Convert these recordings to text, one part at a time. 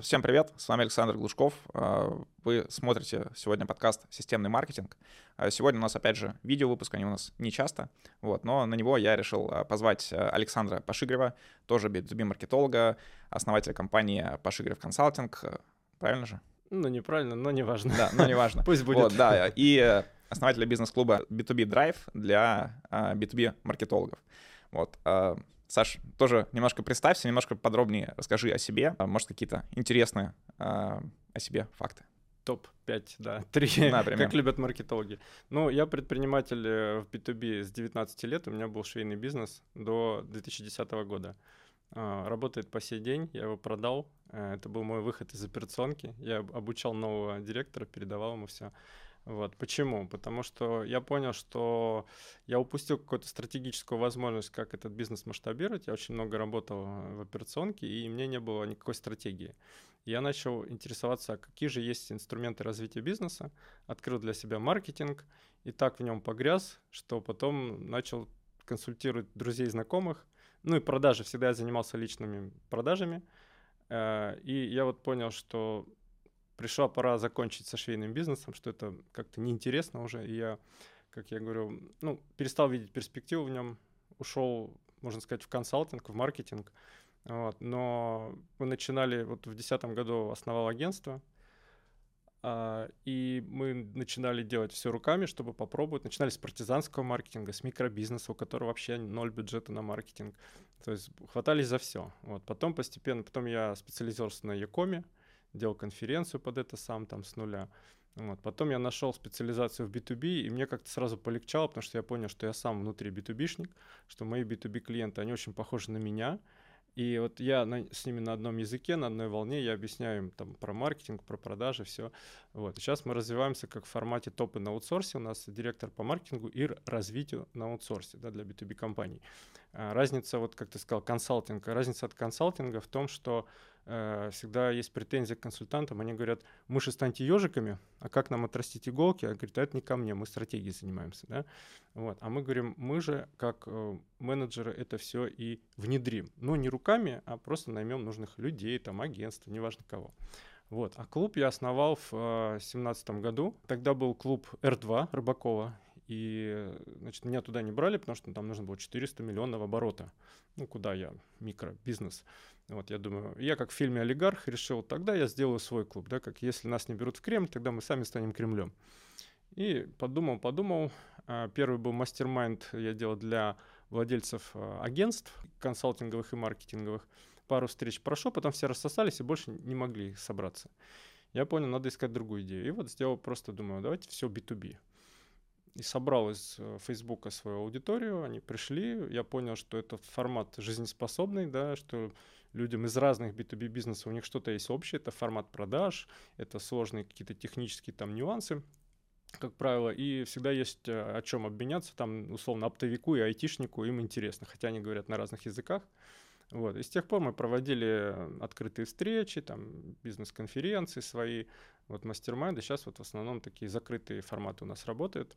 Всем привет, с вами Александр Глушков. А, вы смотрите сегодня подкаст «Системный маркетинг». А, сегодня у нас, опять же, видео-выпуск, они у нас не часто, вот, но на него я решил а, позвать Александра Пашигрева, тоже B2B-маркетолога, основателя компании Пашигрев Консалтинг. Правильно же? Ну, неправильно, но не важно. Да, но не важно. Пусть будет. Вот, да, и основателя бизнес-клуба B2B Drive для B2B-маркетологов. Вот, Саш, тоже немножко представься, немножко подробнее расскажи о себе, а, может, какие-то интересные э, о себе факты. Топ-5, да, три, как любят маркетологи. Ну, я предприниматель э, в B2B с 19 лет, у меня был швейный бизнес до 2010 года. А, работает по сей день, я его продал, э, это был мой выход из операционки, я обучал нового директора, передавал ему все. Вот. Почему? Потому что я понял, что я упустил какую-то стратегическую возможность, как этот бизнес масштабировать. Я очень много работал в операционке, и мне не было никакой стратегии. Я начал интересоваться, какие же есть инструменты развития бизнеса, открыл для себя маркетинг, и так в нем погряз, что потом начал консультировать друзей и знакомых. Ну и продажи. Всегда я занимался личными продажами. Э, и я вот понял, что пришла пора закончить со швейным бизнесом, что это как-то неинтересно уже, и я, как я говорю, ну, перестал видеть перспективу в нем, ушел, можно сказать, в консалтинг, в маркетинг, вот, но мы начинали, вот в 2010 году основал агентство, а, и мы начинали делать все руками, чтобы попробовать. Начинали с партизанского маркетинга, с микробизнеса, у которого вообще ноль бюджета на маркетинг. То есть хватались за все. Вот. Потом постепенно, потом я специализировался на Якоме, делал конференцию под это сам там с нуля. Вот. Потом я нашел специализацию в B2B, и мне как-то сразу полегчало, потому что я понял, что я сам внутри B2B-шник, что мои B2B клиенты, они очень похожи на меня, и вот я на, с ними на одном языке, на одной волне, я объясняю им там про маркетинг, про продажи, все. Вот. Сейчас мы развиваемся как в формате топы на аутсорсе. У нас директор по маркетингу и развитию на аутсорсе да, для B2B компаний. А, разница, вот как ты сказал, консалтинг. Разница от консалтинга в том, что Э, всегда есть претензии к консультантам. Они говорят, мыши станьте ежиками, а как нам отрастить иголки? А говорят, а это не ко мне, мы стратегией занимаемся. Да? Вот. А мы говорим, мы же, как э, менеджеры, это все и внедрим. Но не руками, а просто наймем нужных людей, там, агентства, неважно кого. Вот. А клуб я основал в 2017 э, году. Тогда был клуб R2 Рыбакова. И, значит, меня туда не брали, потому что там нужно было 400 миллионов оборота. Ну, куда я? Микробизнес. Вот, я думаю, я как в фильме «Олигарх» решил, тогда я сделаю свой клуб, да, как если нас не берут в Кремль, тогда мы сами станем Кремлем. И подумал, подумал. А, первый был мастер-майнд я делал для владельцев а, агентств консалтинговых и маркетинговых. Пару встреч прошел, потом все рассосались и больше не могли собраться. Я понял, надо искать другую идею. И вот сделал просто, думаю, давайте все B2B. И собрал из э, Фейсбука свою аудиторию, они пришли, я понял, что этот формат жизнеспособный, да, что людям из разных B2B бизнесов у них что-то есть общее, это формат продаж, это сложные какие-то технические там нюансы, как правило, и всегда есть э, о чем обменяться, там, условно, оптовику и айтишнику им интересно, хотя они говорят на разных языках. Вот. И с тех пор мы проводили открытые встречи, там, бизнес-конференции свои, вот мастер-майнды. Сейчас вот в основном такие закрытые форматы у нас работают.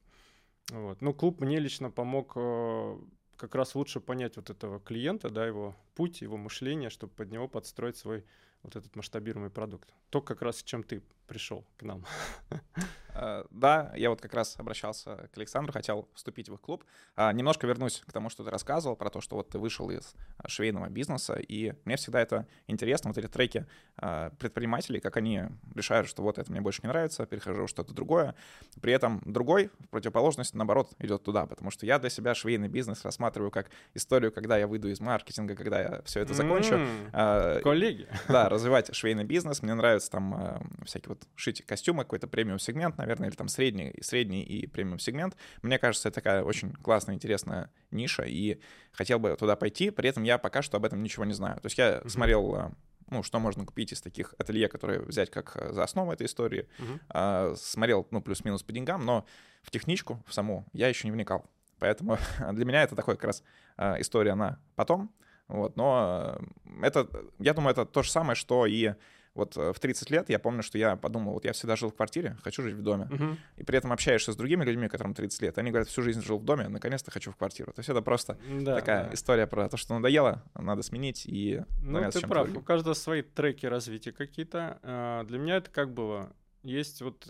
Вот. Ну, клуб мне лично помог э, как раз лучше понять вот этого клиента, да, его путь, его мышление, чтобы под него подстроить свой вот этот масштабируемый продукт. То, как раз с чем ты пришел к нам. Э, да, я вот как раз обращался к Александру, хотел вступить в их клуб. А, немножко вернусь к тому, что ты рассказывал, про то, что вот ты вышел из а, швейного бизнеса, и мне всегда это интересно, вот эти треки а, предпринимателей, как они решают, что вот это мне больше не нравится, перехожу в что-то другое. При этом другой, в противоположность, наоборот, идет туда, потому что я для себя швейный бизнес рассматриваю как историю, когда я выйду из маркетинга, когда я все это закончу. Mm, коллеги. Да, развивать швейный бизнес. Мне нравится там всякие вот шить костюмы, какой-то премиум-сегмент, наверное, или там средний, средний и премиум сегмент. Мне кажется, это такая очень классная, интересная ниша, и хотел бы туда пойти, при этом я пока что об этом ничего не знаю. То есть я mm-hmm. смотрел э, ну, что можно купить из таких ателье, которые взять как э, за основу этой истории. Uh-huh. А, смотрел, ну, плюс-минус по деньгам, но в техничку, в саму, я еще не вникал. Поэтому для меня это такой как раз а, история на потом. Вот, но это, я думаю, это то же самое, что и вот э, в 30 лет я помню, что я подумал, вот я всегда жил в квартире, хочу жить в доме. Угу. И при этом общаешься с другими людьми, которым 30 лет, они говорят, всю жизнь жил в доме, наконец-то хочу в квартиру. То есть это просто да, такая да. история про то, что надоело, надо сменить и Ну, ты прав, другим. у каждого свои треки развития какие-то. А, для меня это как было? Есть вот,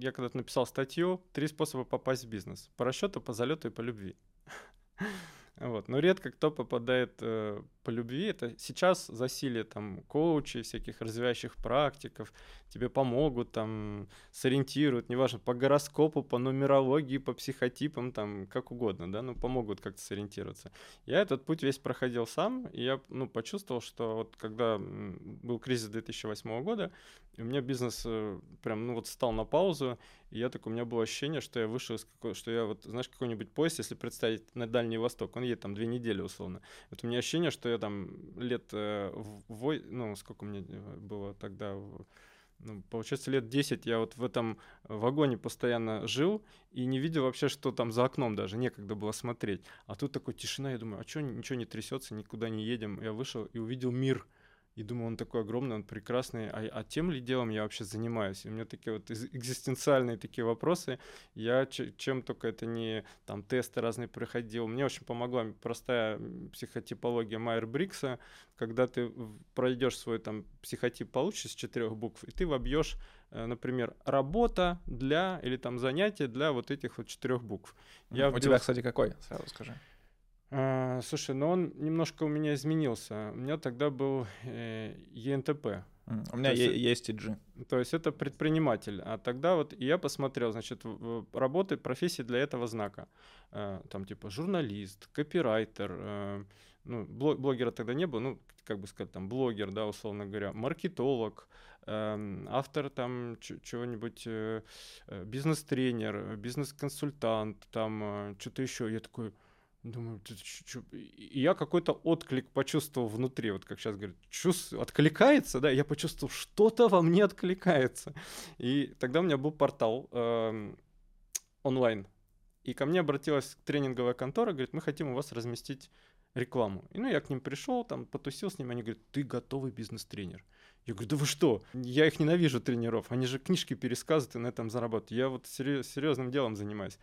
я когда-то написал статью «Три способа попасть в бизнес». По расчету, по залету и по любви. Вот. Но редко кто попадает э, по любви. Это сейчас засилие там коучей, всяких развивающих практиков. Тебе помогут, там, сориентируют, неважно, по гороскопу, по нумерологии, по психотипам, там, как угодно, да, ну, помогут как-то сориентироваться. Я этот путь весь проходил сам, и я, ну, почувствовал, что вот когда был кризис 2008 года, и у меня бизнес э, прям, ну, вот стал на паузу, и я такой, у меня было ощущение, что я вышел из какой что я вот, знаешь, какой-нибудь поезд, если представить на Дальний Восток, он едет там две недели условно. Вот у меня ощущение, что я там лет э, в, ну, сколько мне э, было тогда, ну, получается, лет 10 я вот в этом вагоне постоянно жил и не видел вообще, что там за окном даже, некогда было смотреть. А тут такой тишина, я думаю, а что ничего не трясется, никуда не едем. Я вышел и увидел мир — и думаю, он такой огромный, он прекрасный, а, а тем ли делом я вообще занимаюсь? И у меня такие вот экзистенциальные такие вопросы, я чем только это не там тесты разные проходил, мне очень помогла простая психотипология Майер Брикса, когда ты пройдешь свой там психотип, получишь из четырех букв, и ты вобьешь э, например, работа для или там занятие для вот этих вот четырех букв. Я У вбил... тебя, кстати, какой? Сразу скажи. А, слушай, ну он немножко у меня изменился. У меня тогда был э, ЕНТП. У меня есть, есть EG. То есть это предприниматель. А тогда вот я посмотрел, значит, работы, профессии для этого знака. Э, там типа журналист, копирайтер, э, ну, блогера тогда не было, ну, как бы сказать, там, блогер, да, условно говоря, маркетолог, э, автор там чего-нибудь, э, э, бизнес-тренер, бизнес-консультант, там, э, что-то еще. Я такой, Думаю, и я какой-то отклик почувствовал внутри, вот как сейчас говорят, чувств... откликается, да, я почувствовал, что-то во мне откликается. И тогда у меня был портал э, онлайн, и ко мне обратилась тренинговая контора, говорит, мы хотим у вас разместить рекламу. И ну я к ним пришел, там потусил с ними, они говорят, ты готовый бизнес-тренер. Я говорю, да вы что? Я их ненавижу тренеров, они же книжки пересказывают и на этом зарабатывают. Я вот серьезным делом занимаюсь.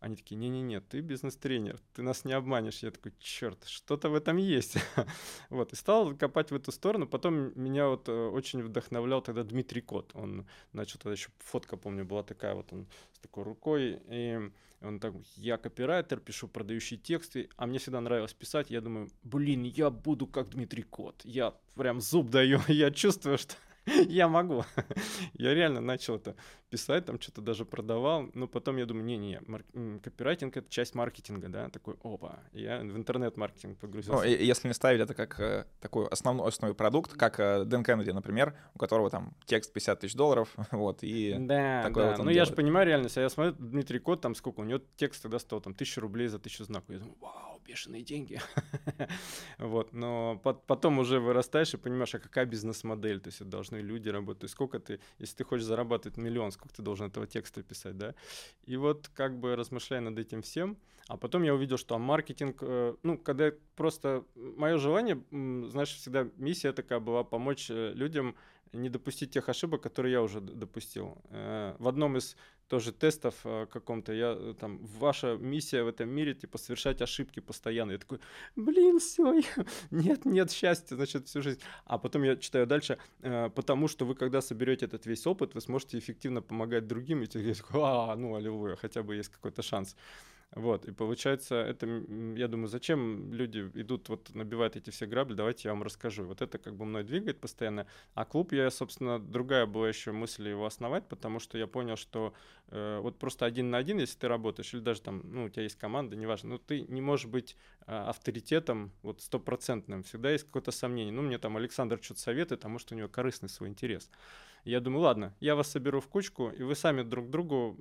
Они такие, не-не-не, ты бизнес-тренер, ты нас не обманешь. Я такой, черт, что-то в этом есть. вот, и стал копать в эту сторону. Потом меня вот э, очень вдохновлял тогда Дмитрий Кот. Он начал тогда еще фотка, помню, была такая вот, он с такой рукой, и он так, я копирайтер, пишу продающие тексты, а мне всегда нравилось писать. Я думаю, блин, я буду как Дмитрий Кот. Я прям зуб даю, я чувствую, что я могу. я реально начал это писать, там что-то даже продавал, но потом я думаю, не-не, мар- копирайтинг — это часть маркетинга, да, такой, опа, я в интернет-маркетинг погрузился. Ну, если не ставить это как э, такой основной, основной продукт, как э, Дэн Кеннеди, например, у которого там текст 50 тысяч долларов, вот, и да, такой да. вот Ну, я же понимаю реальность, а я смотрю, Дмитрий Кот, там сколько, у него текст тогда стоил, там, тысячу рублей за тысячу знаков, я думаю, вау, бешеные деньги. вот, но потом уже вырастаешь и понимаешь, а какая бизнес-модель, то есть это должны люди есть сколько ты, если ты хочешь зарабатывать миллион, сколько ты должен этого текста писать, да. И вот как бы размышляя над этим всем, а потом я увидел, что маркетинг, э, ну, когда просто мое желание, знаешь, всегда миссия такая была помочь э, людям не допустить тех ошибок, которые я уже допустил. Э, в одном из тоже тестов э, каком-то, я э, там, ваша миссия в этом мире, типа, совершать ошибки постоянно. Я такой, блин, все, нет, нет счастья, значит, всю жизнь. А потом я читаю дальше, потому что вы, когда соберете этот весь опыт, вы сможете эффективно помогать другим, и я такой, а, ну, аллилуйя, хотя бы есть какой-то шанс. Вот, и получается, это, я думаю, зачем люди идут, вот набивают эти все грабли, давайте я вам расскажу. Вот это как бы мной двигает постоянно. А клуб, я, собственно, другая была еще мысль его основать, потому что я понял, что э, вот просто один на один, если ты работаешь, или даже там, ну, у тебя есть команда, неважно, ну, ты не можешь быть э, авторитетом вот стопроцентным, всегда есть какое-то сомнение. Ну, мне там Александр что-то советует, потому что у него корыстный свой интерес. Я думаю, ладно, я вас соберу в кучку, и вы сами друг другу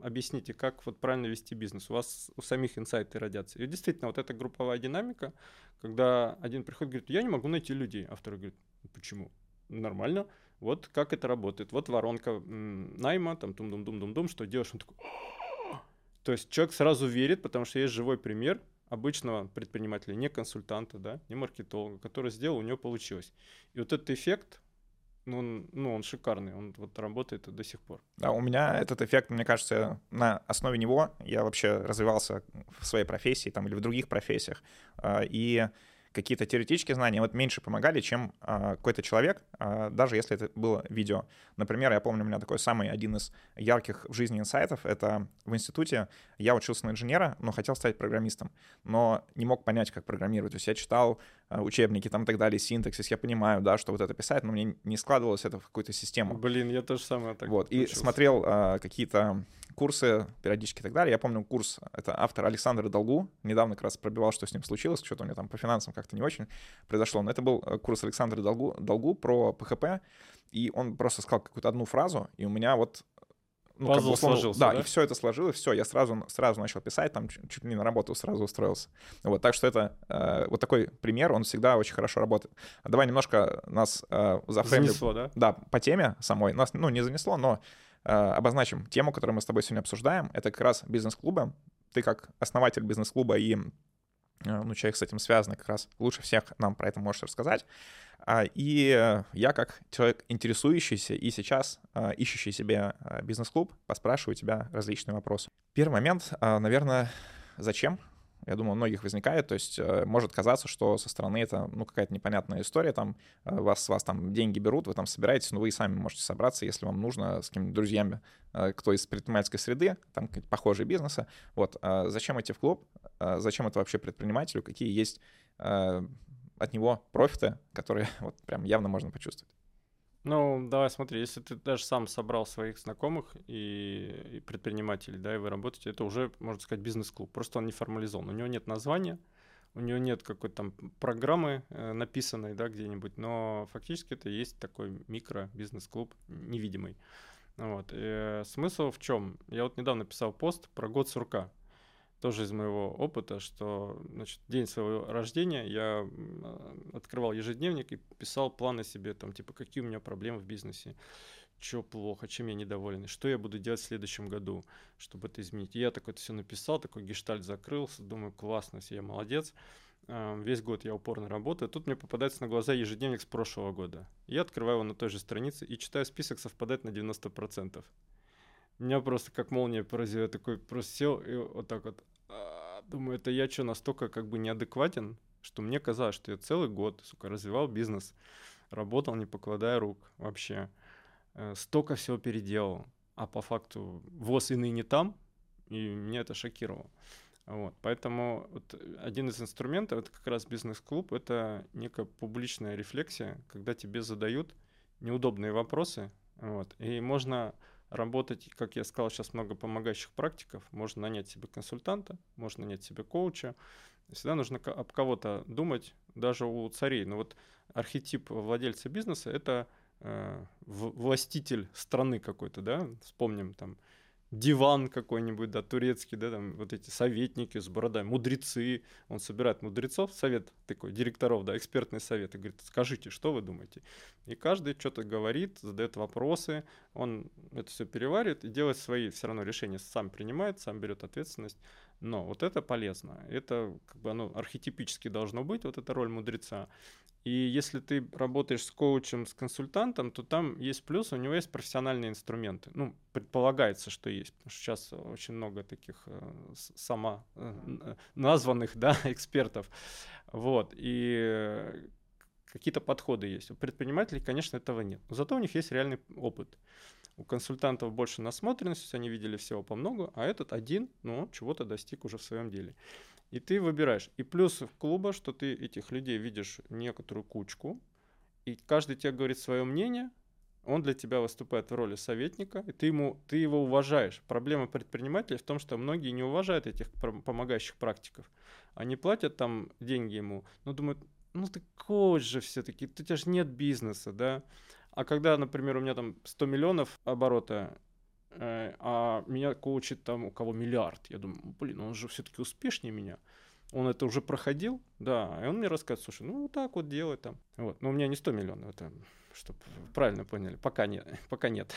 объясните, как вот правильно вести бизнес. У вас у самих инсайты родятся. И действительно, вот эта групповая динамика, когда один приходит и говорит, я не могу найти людей, а второй говорит, «Ну, почему? Нормально. Вот как это работает. Вот воронка найма, там тум-дум-дум-дум-дум, что делаешь? Он такой... То есть человек сразу верит, потому что есть живой пример обычного предпринимателя, не консультанта, да, не маркетолога, который сделал, у него получилось. И вот этот эффект, ну, он, ну, он шикарный, он вот работает до сих пор. Да, у меня этот эффект, мне кажется, на основе него я вообще развивался в своей профессии там или в других профессиях. А, и какие-то теоретические знания вот меньше помогали, чем а, какой-то человек, а, даже если это было видео. Например, я помню, у меня такой самый один из ярких в жизни инсайтов, это в институте я учился на инженера, но хотел стать программистом, но не мог понять, как программировать. То есть я читал учебники там и так далее, синтаксис, я понимаю, да, что вот это писать, но мне не складывалось это в какую-то систему. Блин, я тоже самое так Вот, учился. и смотрел а, какие-то курсы периодически и так далее. Я помню курс, это автор Александр Долгу, недавно как раз пробивал, что с ним случилось, что-то у него там по финансам как-то не очень произошло, но это был э, курс Александра Долгу, Долгу про ПХП, и он просто сказал какую-то одну фразу, и у меня вот ну, Пазл как бы, условно, сложился, да, да, и все это сложилось, все, я сразу, сразу начал писать, там чуть, чуть не на работу сразу устроился. Вот, так что это э, вот такой пример, он всегда очень хорошо работает. Давай немножко нас э, зафреймли. Занесло, да? Да, по теме самой. Нас, ну, не занесло, но э, обозначим тему, которую мы с тобой сегодня обсуждаем. Это как раз бизнес-клубы. Ты как основатель бизнес-клуба и ну, человек с этим связан, как раз лучше всех нам про это можешь рассказать. А, и я, как человек интересующийся и сейчас а, ищущий себе а, бизнес-клуб, поспрашиваю тебя различные вопросы. Первый момент, наверное, зачем я думаю, у многих возникает. То есть э, может казаться, что со стороны это ну, какая-то непонятная история, там э, вас, вас там деньги берут, вы там собираетесь, но вы и сами можете собраться, если вам нужно с какими-то друзьями, э, кто из предпринимательской среды, там похожие бизнесы. Вот. Зачем идти в клуб? Зачем это вообще предпринимателю? Какие есть от него профиты, которые вот прям явно можно почувствовать? Ну, давай смотри, если ты даже сам собрал своих знакомых и, и предпринимателей, да, и вы работаете, это уже, можно сказать, бизнес-клуб. Просто он не формализован. У него нет названия, у него нет какой-то там программы э, написанной, да, где-нибудь, но фактически это есть такой микро-бизнес-клуб невидимый. Вот. И, э, смысл в чем? Я вот недавно писал пост про год сурка тоже из моего опыта, что значит, день своего рождения я открывал ежедневник и писал планы себе, там, типа, какие у меня проблемы в бизнесе, что плохо, чем я недоволен, что я буду делать в следующем году, чтобы это изменить. И я такой это все написал, такой гештальт закрылся, думаю, классно, я молодец. А, весь год я упорно работаю. Тут мне попадается на глаза ежедневник с прошлого года. Я открываю его на той же странице и читаю список, совпадает на 90%. Меня просто как молния поразила. Я такой просто сел и вот так вот. А, думаю, это я что, настолько как бы неадекватен, что мне казалось, что я целый год, сука, развивал бизнес, работал, не покладая рук вообще. Э, столько всего переделал. А по факту ВОЗ и ныне там, и меня это шокировало. Вот, поэтому вот один из инструментов, это как раз бизнес-клуб, это некая публичная рефлексия, когда тебе задают неудобные вопросы, вот, и можно работать, как я сказал, сейчас много помогающих практиков. Можно нанять себе консультанта, можно нанять себе коуча. Всегда нужно об кого-то думать, даже у царей. Но вот архетип владельца бизнеса — это э, властитель страны какой-то, да, вспомним там диван какой-нибудь, да, турецкий, да, там вот эти советники с бородами, мудрецы, он собирает мудрецов, совет такой, директоров, да, экспертный совет, и говорит, скажите, что вы думаете? И каждый что-то говорит, задает вопросы, он это все переваривает и делает свои все равно решения, сам принимает, сам берет ответственность, но вот это полезно, это как бы оно архетипически должно быть, вот эта роль мудреца. И если ты работаешь с коучем, с консультантом, то там есть плюс, у него есть профессиональные инструменты. Ну, предполагается, что есть, потому что сейчас очень много таких э, сама э, названных, да, экспертов. Вот, и какие-то подходы есть. У предпринимателей, конечно, этого нет. Но зато у них есть реальный опыт. У консультантов больше насмотренности, они видели всего по много, а этот один, ну, чего-то достиг уже в своем деле. И ты выбираешь. И плюс в клуба, что ты этих людей видишь некоторую кучку, и каждый тебе говорит свое мнение, он для тебя выступает в роли советника, и ты, ему, ты его уважаешь. Проблема предпринимателей в том, что многие не уважают этих помогающих практиков. Они платят там деньги ему, но думают, ну ты коуч же все-таки, у тебя же нет бизнеса, да. А когда, например, у меня там 100 миллионов оборота, Э, а меня коучит там у кого миллиард. Я думаю, блин, он же все-таки успешнее меня. Он это уже проходил, да, и он мне рассказывает, слушай, ну вот так вот делай там. Вот, но у меня не 100 миллионов, это, чтобы правильно поняли, пока нет, пока нет.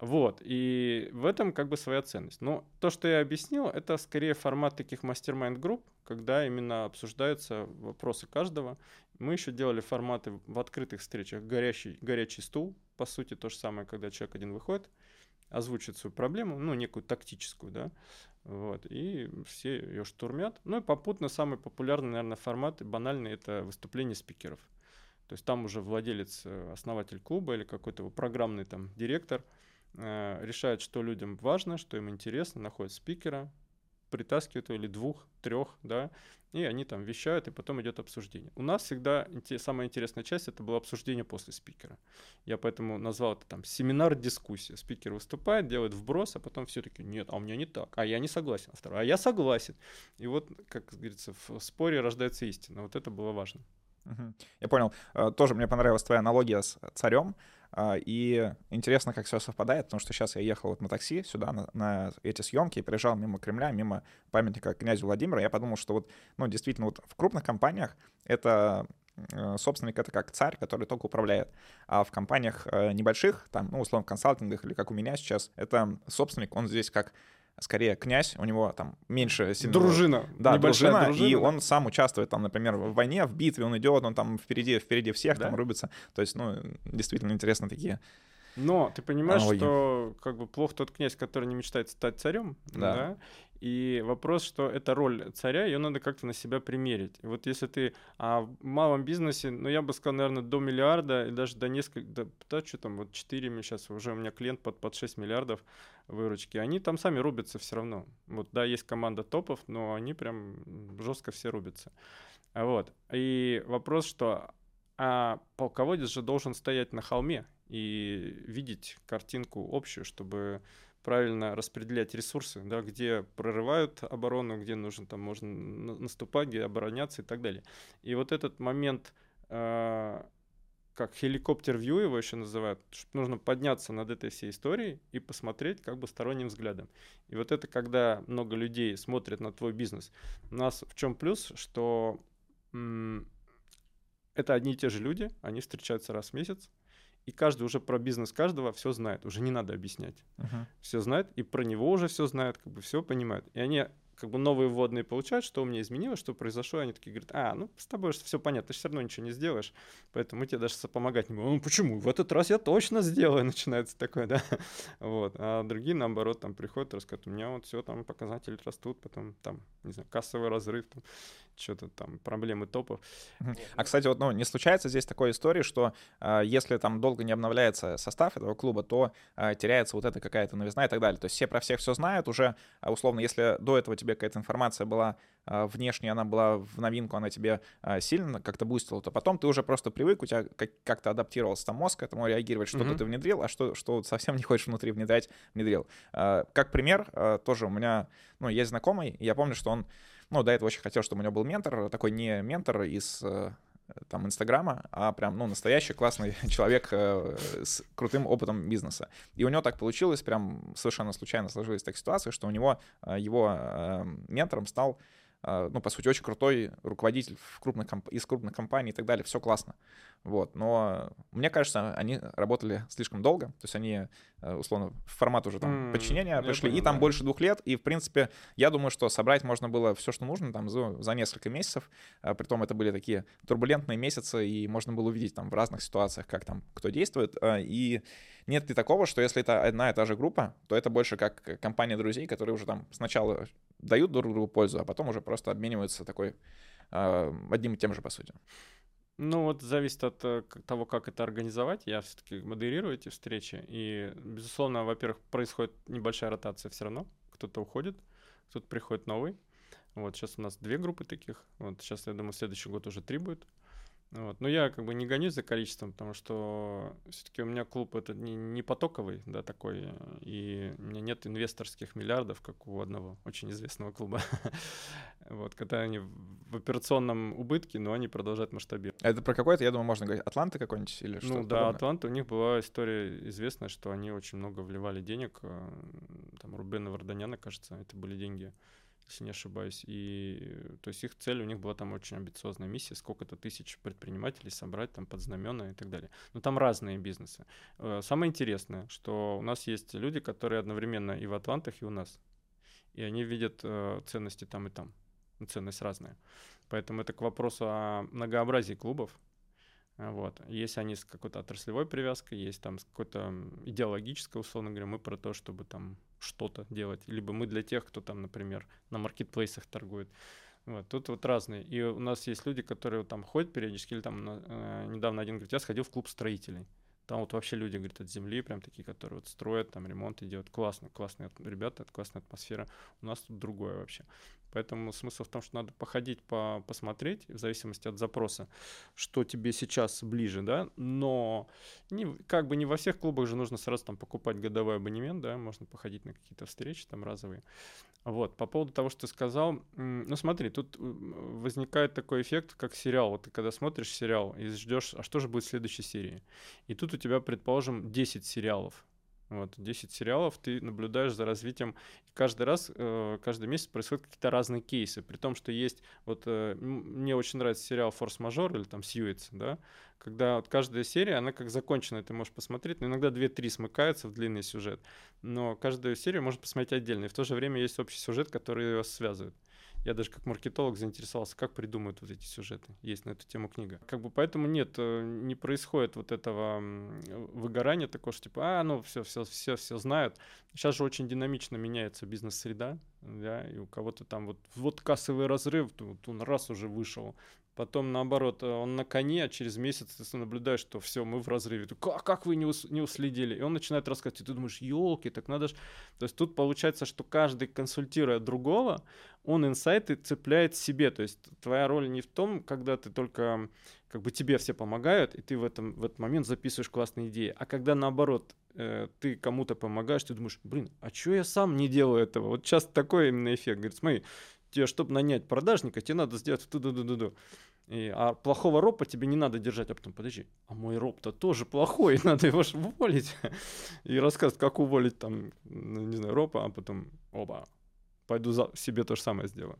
Вот, и в этом как бы своя ценность. Но то, что я объяснил, это скорее формат таких mastermind -групп, когда именно обсуждаются вопросы каждого. Мы еще делали форматы в открытых встречах. Горячий, горячий стул, по сути, то же самое, когда человек один выходит, озвучит свою проблему, ну, некую тактическую, да, вот, и все ее штурмят. Ну и попутно самый популярный, наверное, формат, банальный, это выступление спикеров. То есть там уже владелец, э, основатель клуба или какой-то программный там директор – решает, что людям важно, что им интересно, находит спикера, притаскивает или двух, трех, да, и они там вещают, и потом идет обсуждение. У нас всегда самая интересная часть это было обсуждение после спикера. Я поэтому назвал это там семинар-дискуссия. Спикер выступает, делает вброс, а потом все таки нет, а у меня не так, а я не согласен, а я согласен. И вот, как говорится, в споре рождается истина. Вот это было важно. Я понял. Э, тоже мне понравилась твоя аналогия с царем. А, и интересно, как все совпадает, потому что сейчас я ехал вот на такси сюда, на, на эти съемки, и приезжал мимо Кремля, мимо памятника князю Владимиру. Я подумал, что вот, ну, действительно, вот в крупных компаниях это э, собственник — это как царь, который только управляет. А в компаниях э, небольших, там, ну, условно, консалтингах или как у меня сейчас, это собственник, он здесь как скорее князь, у него там меньше сильного... Дружина. Да, дружина, дружина, и он сам участвует там, например, в войне, в битве, он идет, он там впереди, впереди всех да? там рубится. То есть, ну, действительно интересно такие но ты понимаешь, аналогии. что как бы плохо тот князь, который не мечтает стать царем, да. да? И вопрос, что эта роль царя, ее надо как-то на себя примерить. И вот если ты а в малом бизнесе, ну я бы сказал, наверное, до миллиарда и даже до нескольких, да, да что там, вот 4 мне сейчас уже у меня клиент под, под 6 миллиардов выручки, они там сами рубятся все равно. Вот да, есть команда топов, но они прям жестко все рубятся. Вот. И вопрос, что а полководец же должен стоять на холме и видеть картинку общую, чтобы правильно распределять ресурсы, да, где прорывают оборону, где нужно там можно наступать, где обороняться и так далее. И вот этот момент, э, как хеликоптер-вью его еще называют, нужно подняться над этой всей историей и посмотреть как бы сторонним взглядом. И вот это когда много людей смотрят на твой бизнес. У нас в чем плюс, что это одни и те же люди, они встречаются раз в месяц, и каждый уже про бизнес каждого все знает, уже не надо объяснять. Uh-huh. Все знает, и про него уже все знают, как бы все понимают. И они как бы новые вводные получают, что у меня изменилось, что произошло, они такие говорят, а, ну с тобой же все понятно, ты все равно ничего не сделаешь, поэтому тебе даже помогать не будем. Ну почему? В этот раз я точно сделаю, начинается такое, да. вот. А другие, наоборот, там приходят, рассказывают, у меня вот все там показатели растут, потом там, не знаю, кассовый разрыв, там, что-то там, проблемы топов. А, кстати, вот, ну, не случается здесь такой истории, что э, если там долго не обновляется состав этого клуба, то э, теряется вот эта какая-то новизна и так далее. То есть все про всех все знают уже, а условно, если до этого тебе какая-то информация была э, внешне, она была в новинку, она тебе э, сильно как-то бустила, то потом ты уже просто привык, у тебя как- как-то адаптировался там мозг к этому реагировать, что-то mm-hmm. ты внедрил, а что, что совсем не хочешь внутри внедрять, внедрил. Э, как пример, э, тоже у меня, ну, есть знакомый, я помню, что он ну, до этого очень хотел, чтобы у него был ментор, такой не ментор из э, там Инстаграма, а прям, ну, настоящий классный человек э, с крутым опытом бизнеса. И у него так получилось, прям совершенно случайно сложилась так ситуация, что у него э, его э, ментором стал ну, по сути, очень крутой руководитель в крупных комп... из крупных компаний и так далее, все классно. Вот. Но мне кажется, они работали слишком долго, то есть они, э, условно, в формат уже там mm, подчинения пришли, понял, и там больше двух лет, и, в принципе, я думаю, что собрать можно было все, что нужно, там, за, за несколько месяцев, а, притом это были такие турбулентные месяцы, и можно было увидеть там в разных ситуациях, как там кто действует, а, и нет ли такого, что если это одна и та же группа, то это больше как компания друзей, которые уже там сначала дают друг другу пользу, а потом уже просто обмениваются такой а, одним и тем же, по сути. Ну, вот зависит от э, того, как это организовать. Я все-таки модерирую эти встречи. И, безусловно, во-первых, происходит небольшая ротация все равно. Кто-то уходит, кто-то приходит новый. Вот сейчас у нас две группы таких. Вот сейчас, я думаю, следующий год уже три будет. Вот. Но я как бы не гонюсь за количеством, потому что все-таки у меня клуб это не, не потоковый, да, такой, и у меня нет инвесторских миллиардов, как у одного очень известного клуба. вот, когда они в операционном убытке, но они продолжают масштабировать. Это про какой-то, я думаю, можно говорить, Атланта какой-нибудь или что-то Ну да, подобное? Атланта, у них была история известная, что они очень много вливали денег, э, там Рубена Варданяна, кажется, это были деньги если не ошибаюсь. И то есть их цель, у них была там очень амбициозная миссия, сколько-то тысяч предпринимателей собрать там под знамена и так далее. Но там разные бизнесы. Э, самое интересное, что у нас есть люди, которые одновременно и в Атлантах, и у нас. И они видят э, ценности там и там. Ценность разная. Поэтому это к вопросу о многообразии клубов. Вот. Есть они с какой-то отраслевой привязкой, есть там с какой-то идеологической, условно говоря, мы про то, чтобы там что-то делать. Либо мы для тех, кто там, например, на маркетплейсах торгует. Вот, тут вот разные. И у нас есть люди, которые там ходят периодически, или там э, недавно один говорит, я сходил в клуб строителей. Там вот вообще люди, говорят, от земли, прям такие, которые вот строят, там ремонт идет. Классно, классные ребята, классная атмосфера. У нас тут другое вообще. Поэтому смысл в том, что надо походить, по, посмотреть, в зависимости от запроса, что тебе сейчас ближе, да, но не, как бы не во всех клубах же нужно сразу там покупать годовой абонемент, да, можно походить на какие-то встречи там разовые. Вот, по поводу того, что ты сказал, ну смотри, тут возникает такой эффект, как сериал. Вот ты когда смотришь сериал и ждешь, а что же будет в следующей серии? И тут у тебя, предположим, 10 сериалов, вот, 10 сериалов, ты наблюдаешь за развитием. Каждый раз, э, каждый месяц происходят какие-то разные кейсы. При том, что есть, вот э, мне очень нравится сериал «Форс-мажор» или там «Сьюитс», да, когда вот каждая серия, она как законченная, ты можешь посмотреть, но иногда 2-3 смыкаются в длинный сюжет, но каждую серию можно посмотреть отдельно, и в то же время есть общий сюжет, который ее связывает я даже как маркетолог заинтересовался, как придумают вот эти сюжеты. Есть на эту тему книга. Как бы поэтому нет, э, не происходит вот этого выгорания такого, что типа, а, ну все, все, все, все знают. Сейчас же очень динамично меняется бизнес-среда, да, и у кого-то там вот, вот кассовый разрыв, вот он раз уже вышел, Потом, наоборот, он на коне, а через месяц ты наблюдаешь, что все, мы в разрыве. Как, как вы не, ус, не уследили? И он начинает рассказывать, и ты думаешь, елки, так надо же... То есть тут получается, что каждый, консультируя другого, он инсайты цепляет себе. То есть твоя роль не в том, когда ты только как бы тебе все помогают, и ты в, этом, в этот момент записываешь классные идеи. А когда наоборот э, ты кому-то помогаешь, ты думаешь, блин, а что я сам не делаю этого? Вот часто такой именно эффект. Говорит, смотри, тебе, чтобы нанять продажника, тебе надо сделать ту-ду-ду-ду-ду. И, а плохого ропа тебе не надо держать, а потом, подожди, а мой роп-то тоже плохой, надо его же уволить. И рассказывать, как уволить там, ну, не знаю, ропа, а потом, оба, пойду за, себе то же самое сделаю.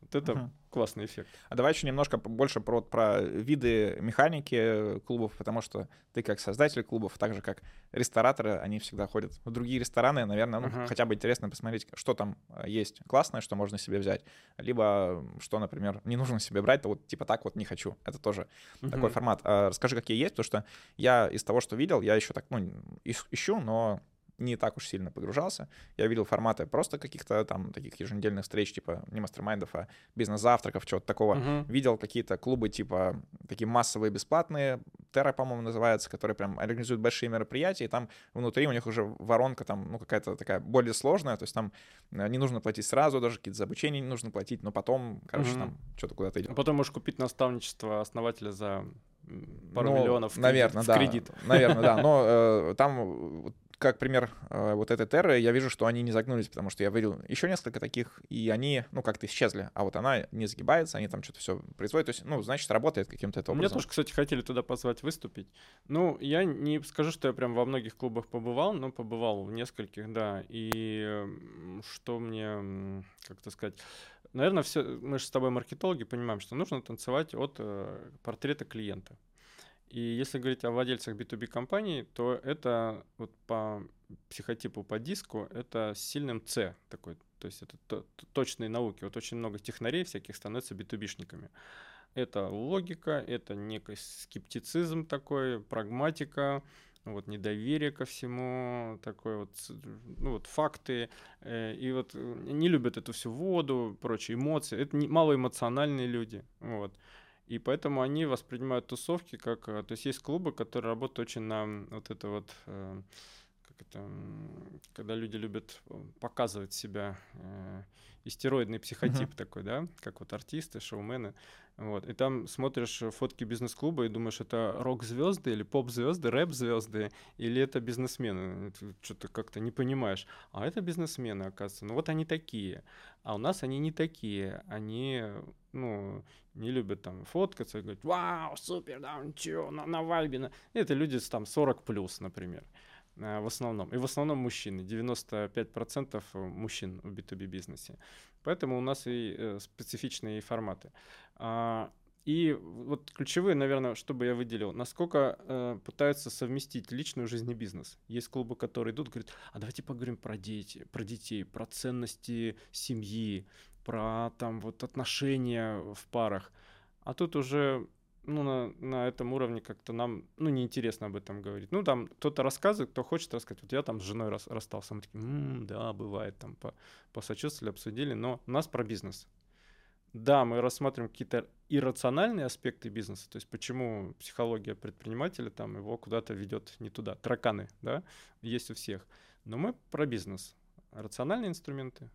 Вот это uh-huh. классный эффект. А давай еще немножко больше про, про виды механики клубов, потому что ты как создатель клубов, так же как рестораторы, они всегда ходят в другие рестораны, наверное, ну, uh-huh. хотя бы интересно посмотреть, что там э, есть классное, что можно себе взять, либо что, например, не нужно себе брать, то вот типа так вот не хочу. Это тоже uh-huh. такой формат. А, расскажи, какие есть, потому что я из того, что видел, я еще так, ну, ищу, но не так уж сильно погружался. Я видел форматы просто каких-то там таких еженедельных встреч, типа не мастер-майндов, а бизнес-завтраков, чего-то такого. Uh-huh. Видел какие-то клубы, типа такие массовые бесплатные, Терра, по-моему, называется, которые прям организуют большие мероприятия, и там внутри у них уже воронка там, ну, какая-то такая более сложная, то есть там э, не нужно платить сразу, даже какие-то за обучение не нужно платить, но потом, короче, uh-huh. там что-то куда-то идет. Потом можешь купить наставничество основателя за пару ну, миллионов наверное, в да, кредит. Наверное, да. Но э, там как пример э, вот этой Терры, я вижу, что они не загнулись, потому что я видел еще несколько таких, и они, ну, как-то исчезли, а вот она не загибается, они там что-то все производят, то есть, ну, значит, работает каким-то это образом. Мне тоже, кстати, хотели туда позвать выступить. Ну, я не скажу, что я прям во многих клубах побывал, но побывал в нескольких, да, и что мне, как то сказать, наверное, все, мы же с тобой маркетологи понимаем, что нужно танцевать от э, портрета клиента. И если говорить о владельцах B2B компаний, то это вот по психотипу, по диску, это с сильным C такой, то есть это то, точные науки. Вот очень много технарей всяких становятся B2B-шниками. Это логика, это некий скептицизм такой, прагматика, вот недоверие ко всему, такой вот, ну вот факты, э, и вот не любят эту всю воду, прочие эмоции. Это не, малоэмоциональные люди, вот. И поэтому они воспринимают тусовки как... Э, то есть есть клубы, которые работают очень на вот это вот... Э, как это... Когда люди любят э, показывать себя истероидный психотип uh-huh. такой, да, как вот артисты, шоумены. Вот. И там смотришь фотки бизнес-клуба и думаешь, это рок-звезды или поп-звезды, рэп-звезды, или это бизнесмены. Что-то как-то не понимаешь. А это бизнесмены, оказывается. Ну вот они такие. А у нас они не такие. Они, ну, не любят там фоткаться и говорить, вау, супер, да, ничего, на, на вайбе. Это люди там 40 плюс, например. В основном. И в основном мужчины. 95% мужчин в B2B бизнесе. Поэтому у нас и э, специфичные форматы. А, и вот ключевые, наверное, что бы я выделил, насколько э, пытаются совместить личную жизнь и бизнес. Есть клубы, которые идут, говорят, а давайте поговорим про дети, про детей, про ценности семьи, про там вот отношения в парах. А тут уже ну, на, на этом уровне как-то нам, ну, неинтересно об этом говорить. Ну, там кто-то рассказывает, кто хочет рассказать. Вот я там с женой рас, расстался, мы такие, м-м, да, бывает, там, по, посочувствовали, обсудили, но у нас про бизнес. Да, мы рассматриваем какие-то иррациональные аспекты бизнеса, то есть почему психология предпринимателя там его куда-то ведет не туда. Тараканы, да, есть у всех. Но мы про бизнес. Рациональные инструменты,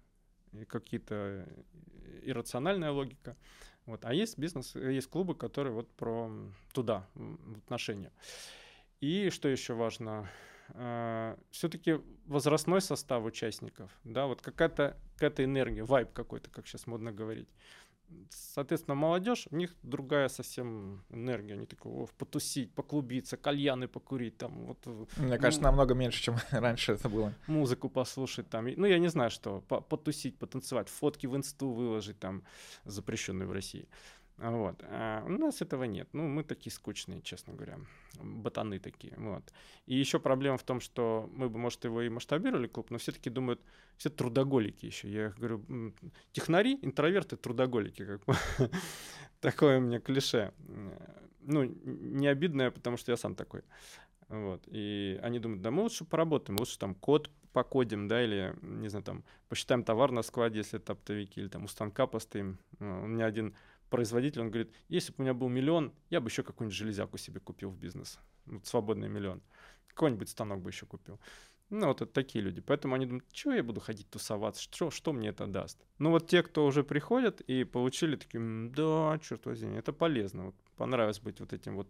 и какие-то иррациональная логика. Вот. А есть бизнес, есть клубы, которые вот про туда, в отношения. И что еще важно, э, все-таки возрастной состав участников, да, вот какая-то какая энергия, вайб какой-то, как сейчас модно говорить. Соответственно, молодежь, у них другая совсем энергия. Они такого потусить, поклубиться, кальяны покурить. Там, вот, Мне кажется, ну, намного меньше, чем раньше это было. Музыку послушать там. Ну, я не знаю, что. Потусить, потанцевать, фотки в инсту выложить там, запрещенные в России. Вот. А у нас этого нет. Ну, мы такие скучные, честно говоря. Ботаны такие. Вот. И еще проблема в том, что мы бы, может, его и масштабировали клуб, но все-таки думают, все трудоголики еще. Я говорю, технари, интроверты, трудоголики. Как. Такое у меня клише. Ну, не обидное, потому что я сам такой. Вот. И они думают, да мы лучше поработаем, лучше там код покодим, да, или, не знаю, там, посчитаем товар на складе, если это оптовики, или там у станка постоим. У меня один производитель, он говорит, если бы у меня был миллион, я бы еще какую-нибудь железяку себе купил в бизнес. Вот свободный миллион. Какой-нибудь станок бы еще купил. Ну, вот это такие люди. Поэтому они думают, чего я буду ходить тусоваться, что, что мне это даст? Ну, вот те, кто уже приходят и получили такие, да, черт возьми, это полезно. Вот понравилось быть вот этим вот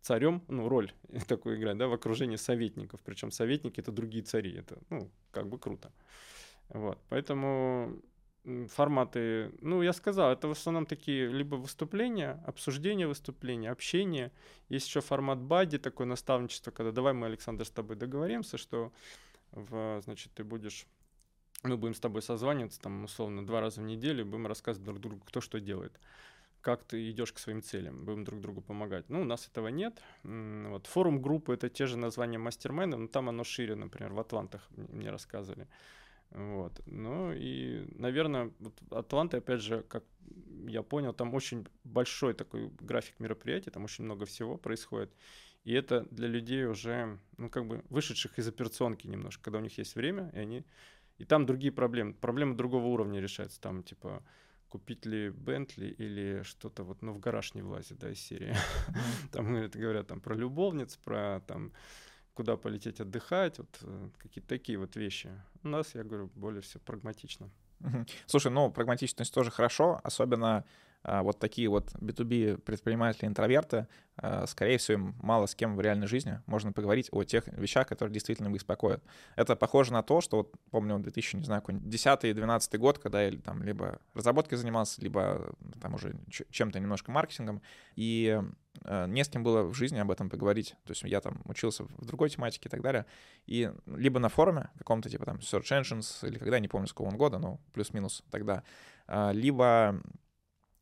царем, ну, роль такую играть, да, в окружении советников. Причем советники — это другие цари. Это, ну, как бы круто. Вот, поэтому форматы, ну, я сказал, это в основном такие либо выступления, обсуждение выступления, общение. Есть еще формат бади, такое наставничество, когда давай мы, Александр, с тобой договоримся, что, в, значит, ты будешь, мы будем с тобой созваниваться, там, условно, два раза в неделю, будем рассказывать друг другу, кто что делает как ты идешь к своим целям, будем друг другу помогать. Ну, у нас этого нет. Вот форум группы это те же названия мастер но там оно шире, например, в Атлантах мне рассказывали. Вот. Ну и, наверное, вот Атланта, опять же, как я понял, там очень большой такой график мероприятий, там очень много всего происходит. И это для людей уже, ну, как бы вышедших из операционки немножко, когда у них есть время, и они... И там другие проблемы, проблемы другого уровня решаются, там, типа, купить ли Бентли или что-то вот, ну, в гараж не влазит, да, из серии. Там говорят там про любовниц, про там куда полететь отдыхать, вот э, какие-то такие вот вещи. У нас, я говорю, более все прагматично. Слушай, ну, прагматичность тоже хорошо, особенно вот такие вот B2B предприниматели-интроверты, а, скорее всего, им мало с кем в реальной жизни можно поговорить о тех вещах, которые действительно их беспокоят. Это похоже на то, что вот помню 2000, не знаю, 10-12 год, когда я там либо разработкой занимался, либо там уже чем-то немножко маркетингом, и а, не с кем было в жизни об этом поговорить. То есть я там учился в другой тематике и так далее. И либо на форуме каком-то, типа там Search Engines, или когда, не помню, с какого он года, но плюс-минус тогда, либо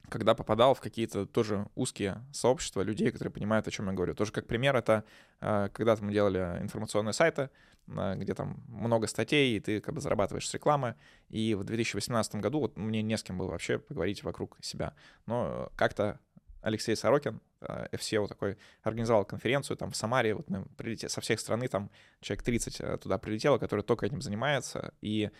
когда попадал в какие-то тоже узкие сообщества людей, которые понимают, о чем я говорю. Тоже как пример, это э, когда-то мы делали информационные сайты, э, где там много статей, и ты как бы зарабатываешь с рекламы. И в 2018 году вот мне не с кем было вообще поговорить вокруг себя. Но как-то Алексей Сорокин, FCO такой, организовал конференцию там в Самаре, вот мы прилетели со всех страны, там человек 30 э, туда прилетело, которые только этим занимаются, и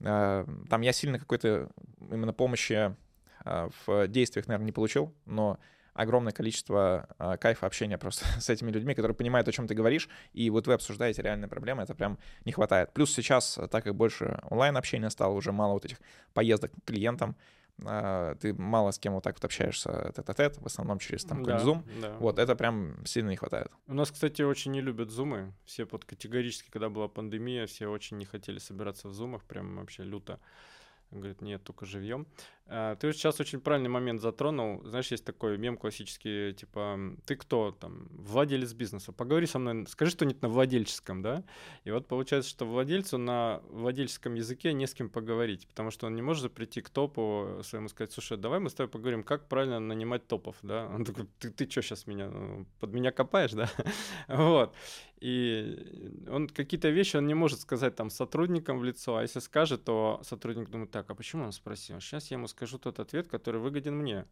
там я сильно какой-то именно помощи а, в действиях, наверное, не получил, но огромное количество а, кайфа общения просто с этими людьми, которые понимают, о чем ты говоришь, и вот вы обсуждаете реальные проблемы, это прям не хватает. Плюс сейчас, так как больше онлайн-общения стало, уже мало вот этих поездок к клиентам, а, ты мало с кем вот так вот общаешься тет-а-тет, в основном через там да, Zoom. Да. Вот это прям сильно не хватает. У нас, кстати, очень не любят зумы. Все под категорически, когда была пандемия, все очень не хотели собираться в зумах, прям вообще люто. Говорит, нет, только живьем. А, ты сейчас очень правильный момент затронул. Знаешь, есть такой мем классический, типа, ты кто там, владелец бизнеса? Поговори со мной, скажи что-нибудь на владельческом, да? И вот получается, что владельцу на владельческом языке не с кем поговорить, потому что он не может прийти к топу своему сказать, слушай, давай мы с тобой поговорим, как правильно нанимать топов, да? Он такой, ты, ты что сейчас меня, ну, под меня копаешь, да? вот. И он какие-то вещи он не может сказать там сотрудникам в лицо, а если скажет, то сотрудник думает, так, а почему он спросил? Сейчас я ему скажу тот ответ, который выгоден мне.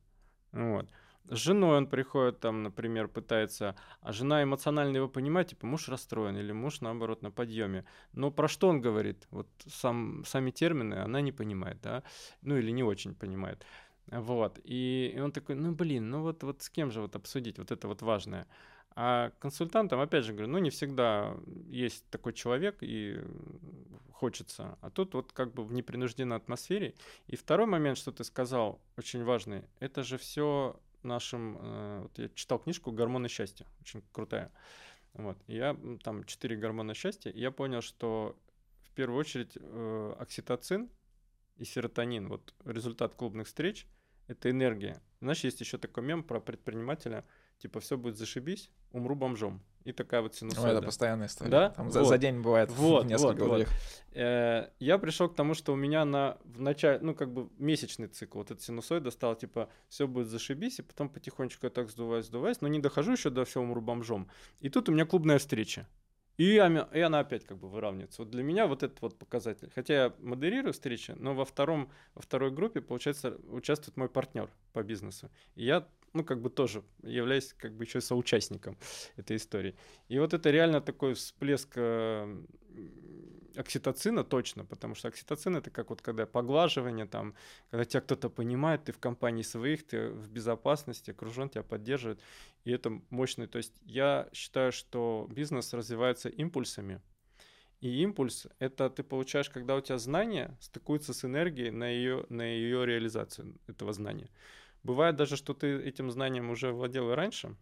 Вот. С женой он приходит, там, например, пытается, а жена эмоционально его понимает, типа муж расстроен или муж, наоборот, на подъеме. Но про что он говорит? Вот сам, сами термины она не понимает, да, ну или не очень понимает. Вот, и, и он такой, ну блин, ну вот, вот с кем же вот обсудить вот это вот важное. А консультантам, опять же говорю, ну не всегда есть такой человек и хочется. А тут вот как бы в непринужденной атмосфере. И второй момент, что ты сказал, очень важный, это же все нашим... Э, вот я читал книжку «Гормоны счастья», очень крутая. Вот. Я там четыре гормона счастья, и я понял, что в первую очередь э, окситоцин и серотонин, вот результат клубных встреч, это энергия. Знаешь, есть еще такой мем про предпринимателя – типа все будет зашибись, умру бомжом. И такая вот синусоида. Ой, это постоянная история. Да? Там вот. за, за день бывает вот, несколько вот, вот. Э, я пришел к тому, что у меня на в начале, ну как бы месячный цикл, вот этот синусоида стал типа все будет зашибись, и потом потихонечку я так сдуваюсь, сдуваюсь, но не дохожу еще до все умру бомжом. И тут у меня клубная встреча. И, и она опять как бы выравнивается. Вот для меня вот этот вот показатель. Хотя я модерирую встречи, но во, втором, во второй группе, получается, участвует мой партнер по бизнесу. И я ну, как бы тоже являюсь как бы еще соучастником этой истории. И вот это реально такой всплеск э, окситоцина точно, потому что окситоцин это как вот когда поглаживание, там, когда тебя кто-то понимает, ты в компании своих, ты в безопасности, окружен, тебя поддерживает, и это мощный. То есть я считаю, что бизнес развивается импульсами, и импульс — это ты получаешь, когда у тебя знания стыкуются с энергией на ее, на ее реализацию этого знания. Бывает даже, что ты этим знанием уже владел и раньше,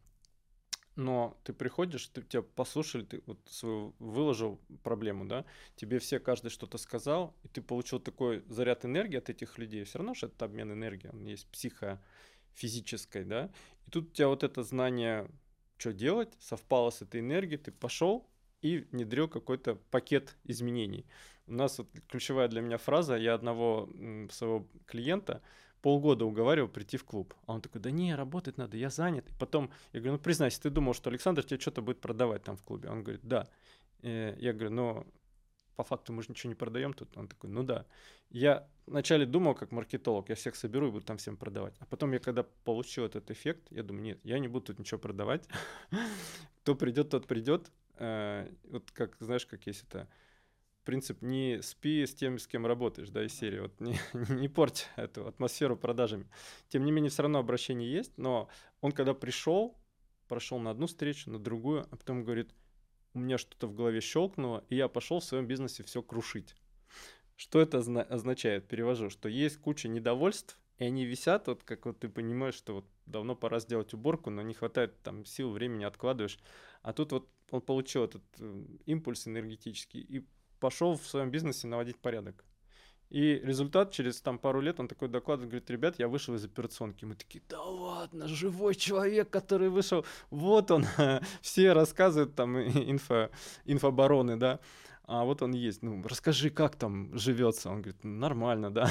но ты приходишь, ты, тебя послушали, ты вот свою выложил проблему, да, тебе все, каждый что-то сказал, и ты получил такой заряд энергии от этих людей. Все равно же это обмен энергии, он есть психофизической, да, и тут у тебя вот это знание, что делать, совпало с этой энергией, ты пошел и внедрил какой-то пакет изменений. У нас вот ключевая для меня фраза, я одного своего клиента, полгода уговаривал прийти в клуб. А он такой, да не, работать надо, я занят. И потом я говорю, ну признайся, ты думал, что Александр тебе что-то будет продавать там в клубе? Он говорит, да. И я говорю, ну по факту мы же ничего не продаем тут. Он такой, ну да. Я вначале думал как маркетолог, я всех соберу и буду там всем продавать. А потом я когда получил этот эффект, я думаю, нет, я не буду тут ничего продавать. Кто придет, тот придет. Э, вот как, знаешь, как есть это принцип не спи с тем, с кем работаешь, да, из серии, вот не, не порть эту атмосферу продажами. Тем не менее, все равно обращение есть, но он когда пришел, прошел на одну встречу, на другую, а потом говорит, у меня что-то в голове щелкнуло, и я пошел в своем бизнесе все крушить. Что это означает? Перевожу, что есть куча недовольств, и они висят, вот как вот ты понимаешь, что вот давно пора сделать уборку, но не хватает там сил, времени, откладываешь. А тут вот он получил этот э, импульс энергетический и пошел в своем бизнесе наводить порядок. И результат через там пару лет он такой доклад говорит, ребят, я вышел из операционки. Мы такие, да ладно, живой человек, который вышел, вот он, все рассказывают там инфо, инфобароны, да, а вот он есть, ну расскажи, как там живется. Он говорит, нормально, да.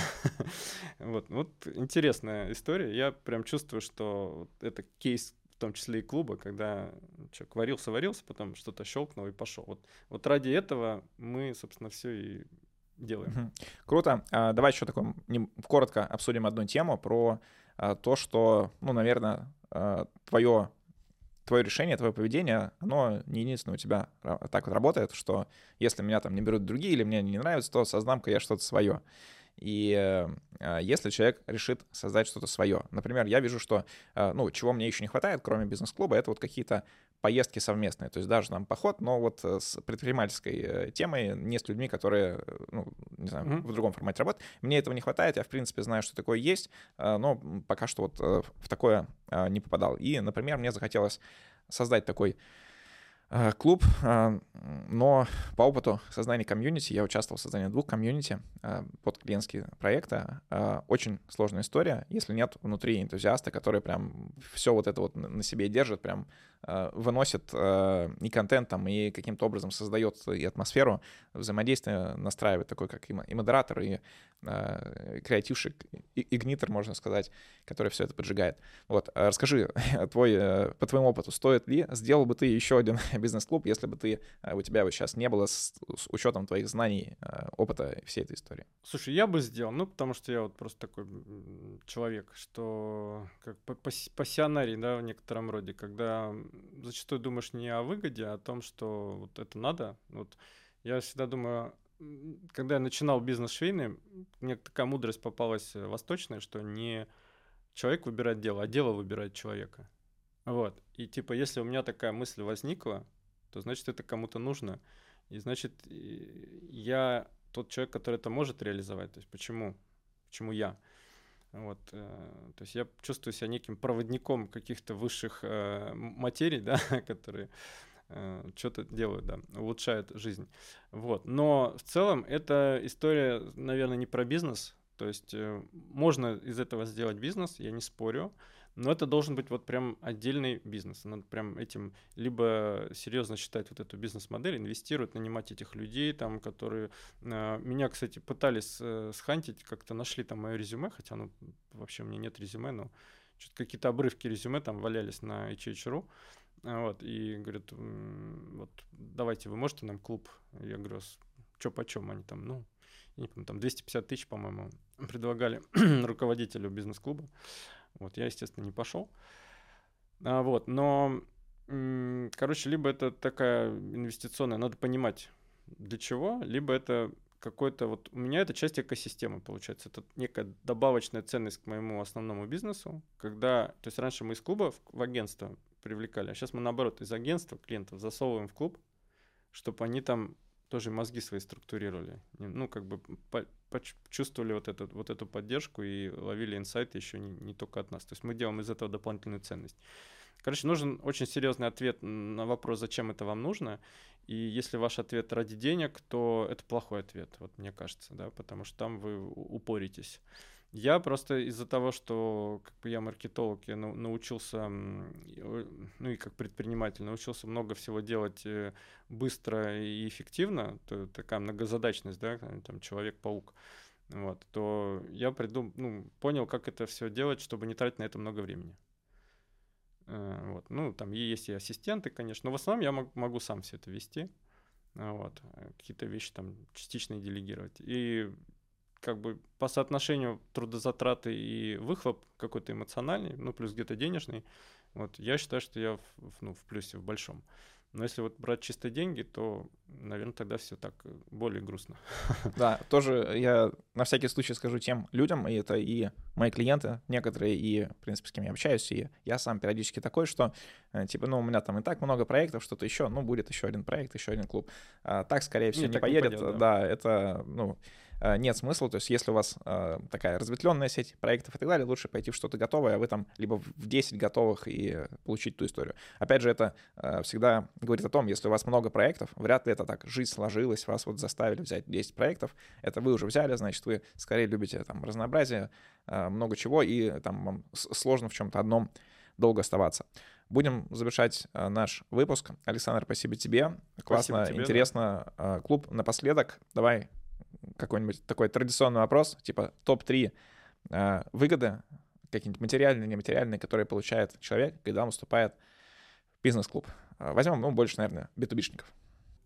вот, вот интересная история. Я прям чувствую, что это кейс в том числе и клуба, когда человек варился, варился, потом что-то щелкнул и пошел. Вот, вот ради этого мы, собственно, все и делаем. Круто. А, давай еще такое, коротко обсудим одну тему про а, то, что, ну, наверное, а, твое твое решение, твое поведение, оно не единственное у тебя так вот работает, что если меня там не берут другие или мне не нравится, то создам-ка я что-то свое. И э, если человек решит создать что-то свое, например, я вижу, что, э, ну, чего мне еще не хватает, кроме бизнес-клуба, это вот какие-то поездки совместные, то есть даже там поход, но вот э, с предпринимательской темой, не с людьми, которые, ну, не знаю, mm-hmm. в другом формате работают. Мне этого не хватает, я, в принципе, знаю, что такое есть, но пока что вот в такое не попадал. И, например, мне захотелось создать такой Э, клуб, э, но по опыту создания комьюнити, я участвовал в создании двух комьюнити, э, под клиентские проекты, э, очень сложная история, если нет внутри энтузиаста, который прям все вот это вот на себе держит, прям э, выносит э, и контент там, и каким-то образом создает и атмосферу взаимодействия, настраивает такой, как и модератор, и э, креативщик, и игнитор, можно сказать, который все это поджигает. Вот, расскажи, твой, по твоему опыту, стоит ли, сделал бы ты еще один бизнес-клуб, если бы ты, у тебя вот сейчас не было с, с учетом твоих знаний, опыта всей этой истории? Слушай, я бы сделал, ну, потому что я вот просто такой человек, что как пассионарий, да, в некотором роде, когда зачастую думаешь не о выгоде, а о том, что вот это надо. Вот я всегда думаю, когда я начинал бизнес швейный, мне такая мудрость попалась восточная, что не человек выбирает дело, а дело выбирает человека. Вот. И типа, если у меня такая мысль возникла, то значит это кому-то нужно. И значит, я тот человек, который это может реализовать. То есть почему? Почему я? Вот, э, то есть я чувствую себя неким проводником каких-то высших э, материй, да, которые э, что-то делают, да, улучшают жизнь. Вот. Но в целом эта история, наверное, не про бизнес. То есть э, можно из этого сделать бизнес, я не спорю. Но это должен быть вот прям отдельный бизнес. Надо прям этим либо серьезно считать вот эту бизнес-модель, инвестировать, нанимать этих людей, там, которые... Э, меня, кстати, пытались э, схантить, как-то нашли там мое резюме, хотя ну, вообще у меня нет резюме, но какие-то обрывки резюме там валялись на HH.ru. Вот, и говорят, вот давайте, вы можете нам клуб? Я говорю, что почем они там, ну, я не помню, там 250 тысяч, по-моему, предлагали руководителю бизнес-клуба. Вот, я, естественно, не пошел. А, вот, но, короче, либо это такая инвестиционная, надо понимать, для чего, либо это какой-то вот у меня это часть экосистемы получается это некая добавочная ценность к моему основному бизнесу когда то есть раньше мы из клуба в, в агентство привлекали а сейчас мы наоборот из агентства клиентов засовываем в клуб чтобы они там тоже мозги свои структурировали ну как бы почувствовали вот, этот, вот эту поддержку и ловили инсайты еще не, не только от нас. То есть мы делаем из этого дополнительную ценность. Короче, нужен очень серьезный ответ на вопрос, зачем это вам нужно. И если ваш ответ ради денег, то это плохой ответ, вот мне кажется, да, потому что там вы упоритесь. Я просто из-за того, что как бы я маркетолог, я научился, ну и как предприниматель, научился много всего делать э, быстро и эффективно, то такая многозадачность, да, там Человек-паук, вот, то я придум, ну, понял, как это все делать, чтобы не тратить на это много времени. Э, вот, ну, там есть и ассистенты, конечно, но в основном я могу сам все это вести, вот, э, какие-то вещи там частично делегировать. И как бы по соотношению трудозатраты и выхлоп какой-то эмоциональный, ну, плюс где-то денежный, вот, я считаю, что я в, ну, в плюсе, в большом. Но если вот брать чисто деньги, то, наверное, тогда все так э, более грустно. Да, тоже я на всякий случай скажу тем людям, и это и мои клиенты, некоторые, и, в принципе, с кем я общаюсь, и я сам периодически такой, что, э, типа, ну, у меня там и так много проектов, что-то еще, ну, будет еще один проект, еще один клуб. А, так, скорее всего, не, не поедет. Не пойдет, да. да, это, ну, нет смысла. То есть если у вас э, такая разветвленная сеть проектов и так далее, лучше пойти в что-то готовое, а вы там либо в 10 готовых и получить ту историю. Опять же, это э, всегда говорит о том, если у вас много проектов, вряд ли это так, жизнь сложилась, вас вот заставили взять 10 проектов, это вы уже взяли, значит, вы скорее любите там разнообразие, много чего, и там вам сложно в чем-то одном долго оставаться. Будем завершать наш выпуск. Александр, спасибо тебе. Классно, спасибо тебе, интересно. Да. Клуб напоследок. Давай какой-нибудь такой традиционный вопрос, типа топ-3 э, выгоды, какие-нибудь материальные, нематериальные, которые получает человек, когда он вступает в бизнес-клуб. Э, возьмем, ну, больше, наверное, битубишников.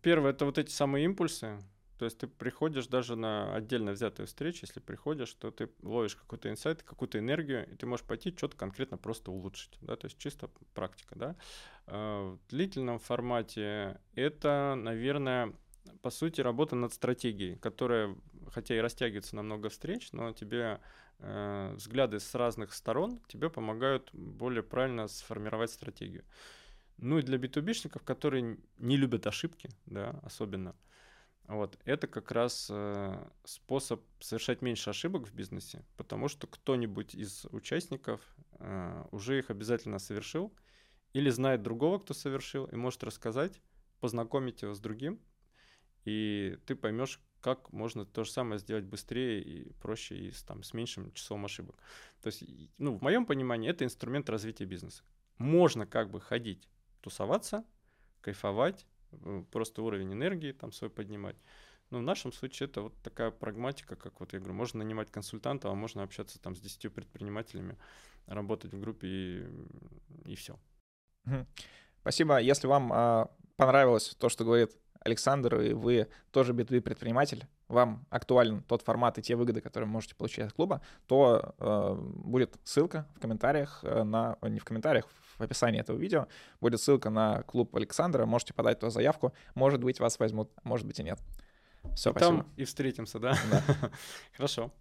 Первое — это вот эти самые импульсы. То есть ты приходишь даже на отдельно взятую встречу, если приходишь, то ты ловишь какой-то инсайт, какую-то энергию, и ты можешь пойти что-то конкретно просто улучшить, да, то есть чисто практика, да. Э, в длительном формате это, наверное, по сути, работа над стратегией, которая, хотя и растягивается на много встреч, но тебе э, взгляды с разных сторон тебе помогают более правильно сформировать стратегию. Ну и для битубишников, которые не любят ошибки, да, особенно, вот, это как раз э, способ совершать меньше ошибок в бизнесе, потому что кто-нибудь из участников э, уже их обязательно совершил или знает другого, кто совершил, и может рассказать, познакомить его с другим, и ты поймешь, как можно то же самое сделать быстрее и проще, и с, там, с меньшим числом ошибок. То есть, ну, в моем понимании, это инструмент развития бизнеса. Можно как бы ходить, тусоваться, кайфовать, просто уровень энергии там свой поднимать. Но в нашем случае это вот такая прагматика, как вот я говорю, можно нанимать консультанта, а можно общаться там с 10 предпринимателями, работать в группе и, и все. Спасибо. Если вам э, понравилось то, что говорит Александр, и вы тоже B2B предприниматель, вам актуален тот формат и те выгоды, которые вы можете получить от клуба, то э, будет ссылка в комментариях э, на... Не в комментариях, в описании этого видео будет ссылка на клуб Александра, можете подать туда заявку, может быть, вас возьмут, может быть и нет. Все, и спасибо. там и встретимся, да? Да. Хорошо.